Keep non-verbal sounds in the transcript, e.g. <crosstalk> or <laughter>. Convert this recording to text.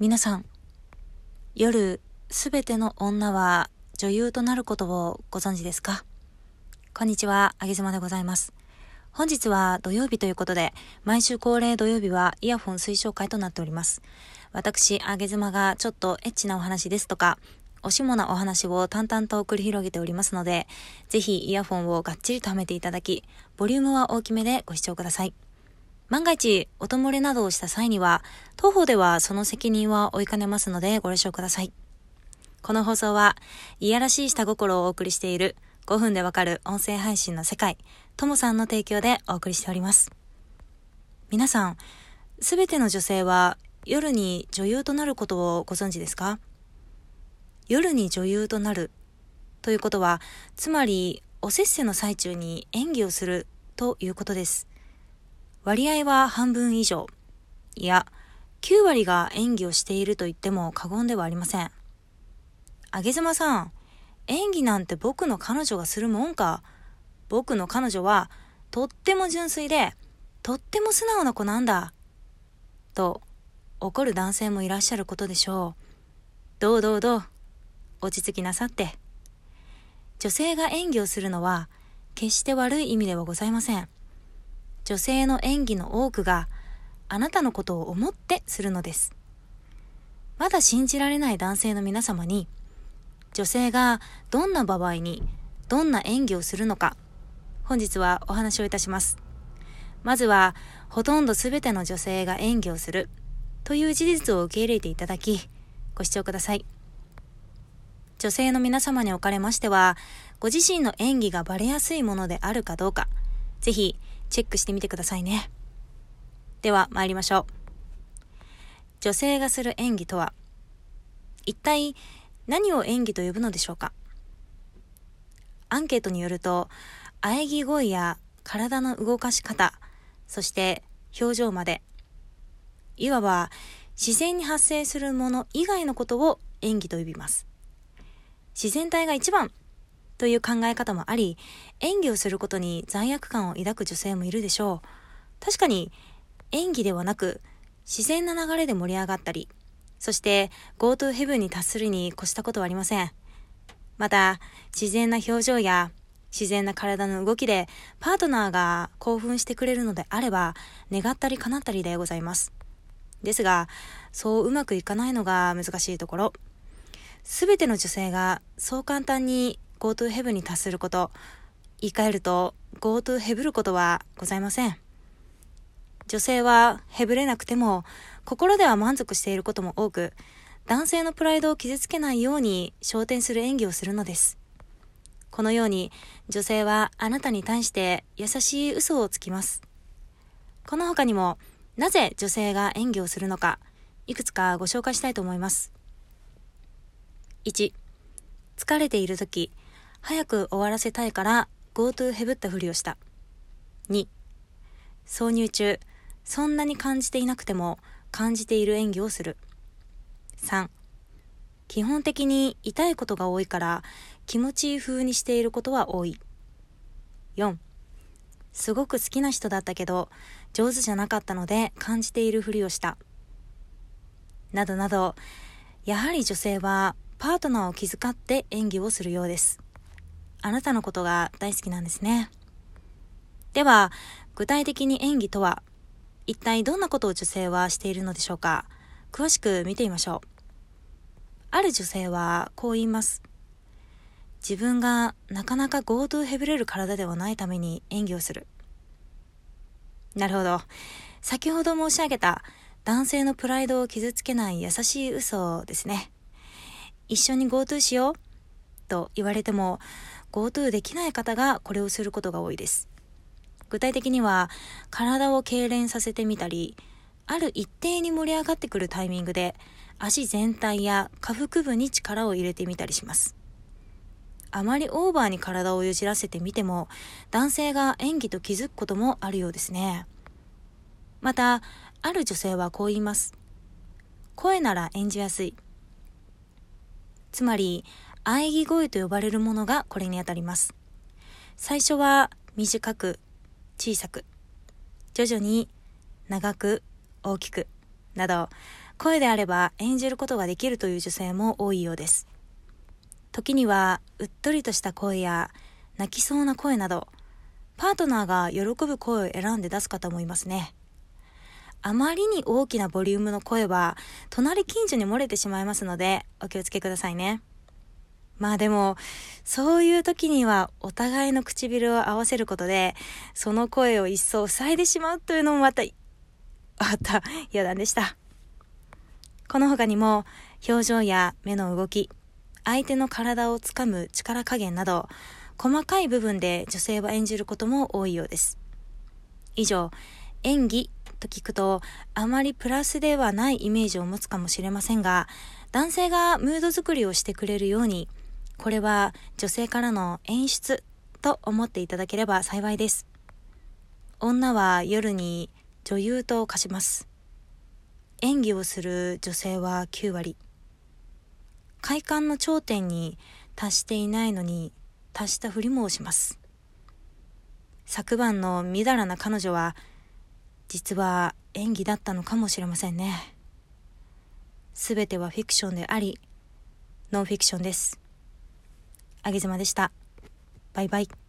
皆さん、夜すべての女は女優となることをご存知ですか？こんにちは、あげずまでございます。本日は土曜日ということで、毎週恒例土曜日はイヤホン推奨会となっております。私、あげずまがちょっとエッチなお話ですとか、おしもなお話を淡々と繰り広げておりますので、ぜひイヤホンをがっちりとはめていただき、ボリュームは大きめでご視聴ください。万が一、音漏れなどをした際には、当方ではその責任は負いかねますのでご了承ください。この放送は、いやらしい下心をお送りしている5分でわかる音声配信の世界、ともさんの提供でお送りしております。皆さん、すべての女性は夜に女優となることをご存知ですか？夜に女優となるということは、つまり、おせっせの最中に演技をするということです。割合は半分以上。いや、9割が演技をしていると言っても過言ではありません。あげずまさん、演技なんて僕の彼女がするもんか。僕の彼女は、とっても純粋で、とっても素直な子なんだ。と、怒る男性もいらっしゃることでしょう。どうどうどう、落ち着きなさって。女性が演技をするのは、決して悪い意味ではございません。女性の演技の多くがあなたのことを思ってするのです。まだ信じられない男性の皆様に女性がどんな場合にどんな演技をするのか本日はお話をいたします。まずはほとんど全ての女性が演技をするという事実を受け入れていただきご視聴ください。女性の皆様におかれましてはご自身の演技がバレやすいものであるかどうかぜひチェックしてみてくださいね。では参りましょう。女性がする演技とは、一体何を演技と呼ぶのでしょうか？アンケートによると、喘ぎ声や体の動かし方、そして表情まで、いわば自然に発生するもの以外のことを演技と呼びます。自然体が一番という考え方もあり、演技をすることに罪悪感を抱く女性もいるでしょう。確かに演技ではなく自然な流れで盛り上がったり、そして GoTo ヘブンに達するに越したことはありません。また、自然な表情や自然な体の動きでパートナーが興奮してくれるのであれば、願ったり叶ったりでございます。ですが、そううまくいかないのが難しいところ。すべての女性がそう簡単に GoTo ヘブに達すること、言い換えると GoTo ヘブることはございません。女性はヘブれなくても心では満足していることも多く、男性のプライドを傷つけないように昇天する演技をするのです。このように女性はあなたに対して優しい嘘をつきます。この他にもなぜ女性が演技をするのか、いくつかご紹介したいと思います。1、疲れている時、早く終わらせたいから GoTo ヘブったふりをした。2、挿入中、そんなに感じていなくても感じている演技をする。3、基本的に痛いことが多いから気持ちいい風にしていることは多い。4、すごく好きな人だったけど上手じゃなかったので感じているふりをした。などなど、やはり女性はパートナーを気遣って演技をするようです。あなたのことが大好きなんですね。では、具体的に演技とは、一体どんなことを女性はしているのでしょうか詳しく見てみましょう。ある女性はこう言います。自分がなかなか GoTo ヘブれる体ではないために演技をする。なるほど。先ほど申し上げた男性のプライドを傷つけない優しい嘘ですね。一緒に GoTo しようと言われても GoTo できない方がこれをすることが多いです。具体的には体を痙攣させてみたり、ある一定に盛り上がってくるタイミングで足全体や下腹部に力を入れてみたりします。あまりオーバーに体をよじらせてみても男性が演技と気づくこともあるようですね。また、ある女性はこう言います。声なら演じやすい。つまり、喘ぎ声と呼ばれるものがこれにあたります。最初は短く、小さく、徐々に長く、大きく、など、声であれば演じることができるという女性も多いようです。時には、うっとりとした声や、泣きそうな声など、パートナーが喜ぶ声を選んで出す方もいますね。あまりに大きなボリュームの声は、隣近所に漏れてしまいますので、お気をつけくださいね。まあでも、そういう時にはお互いの唇を合わせることで、その声を一層塞いでしまうというのもまた、あ <laughs> った、余談でした。この他にも、表情や目の動き、相手の体をつかむ力加減など、細かい部分で女性は演じることも多いようです。以上、演技と聞くと、あまりプラスではないイメージを持つかもしれませんが、男性がムード作りをしてくれるように、これは女性からの演出と思っていただければ幸いです。女は夜に女優と化します。演技をする女性は9割。快感の頂点に達していないのに達したふりもします。昨晩のみだらな彼女は実は演技だったのかもしれませんね。すべてはフィクションであり、ノンフィクションです。あげずまでした。バイバイ。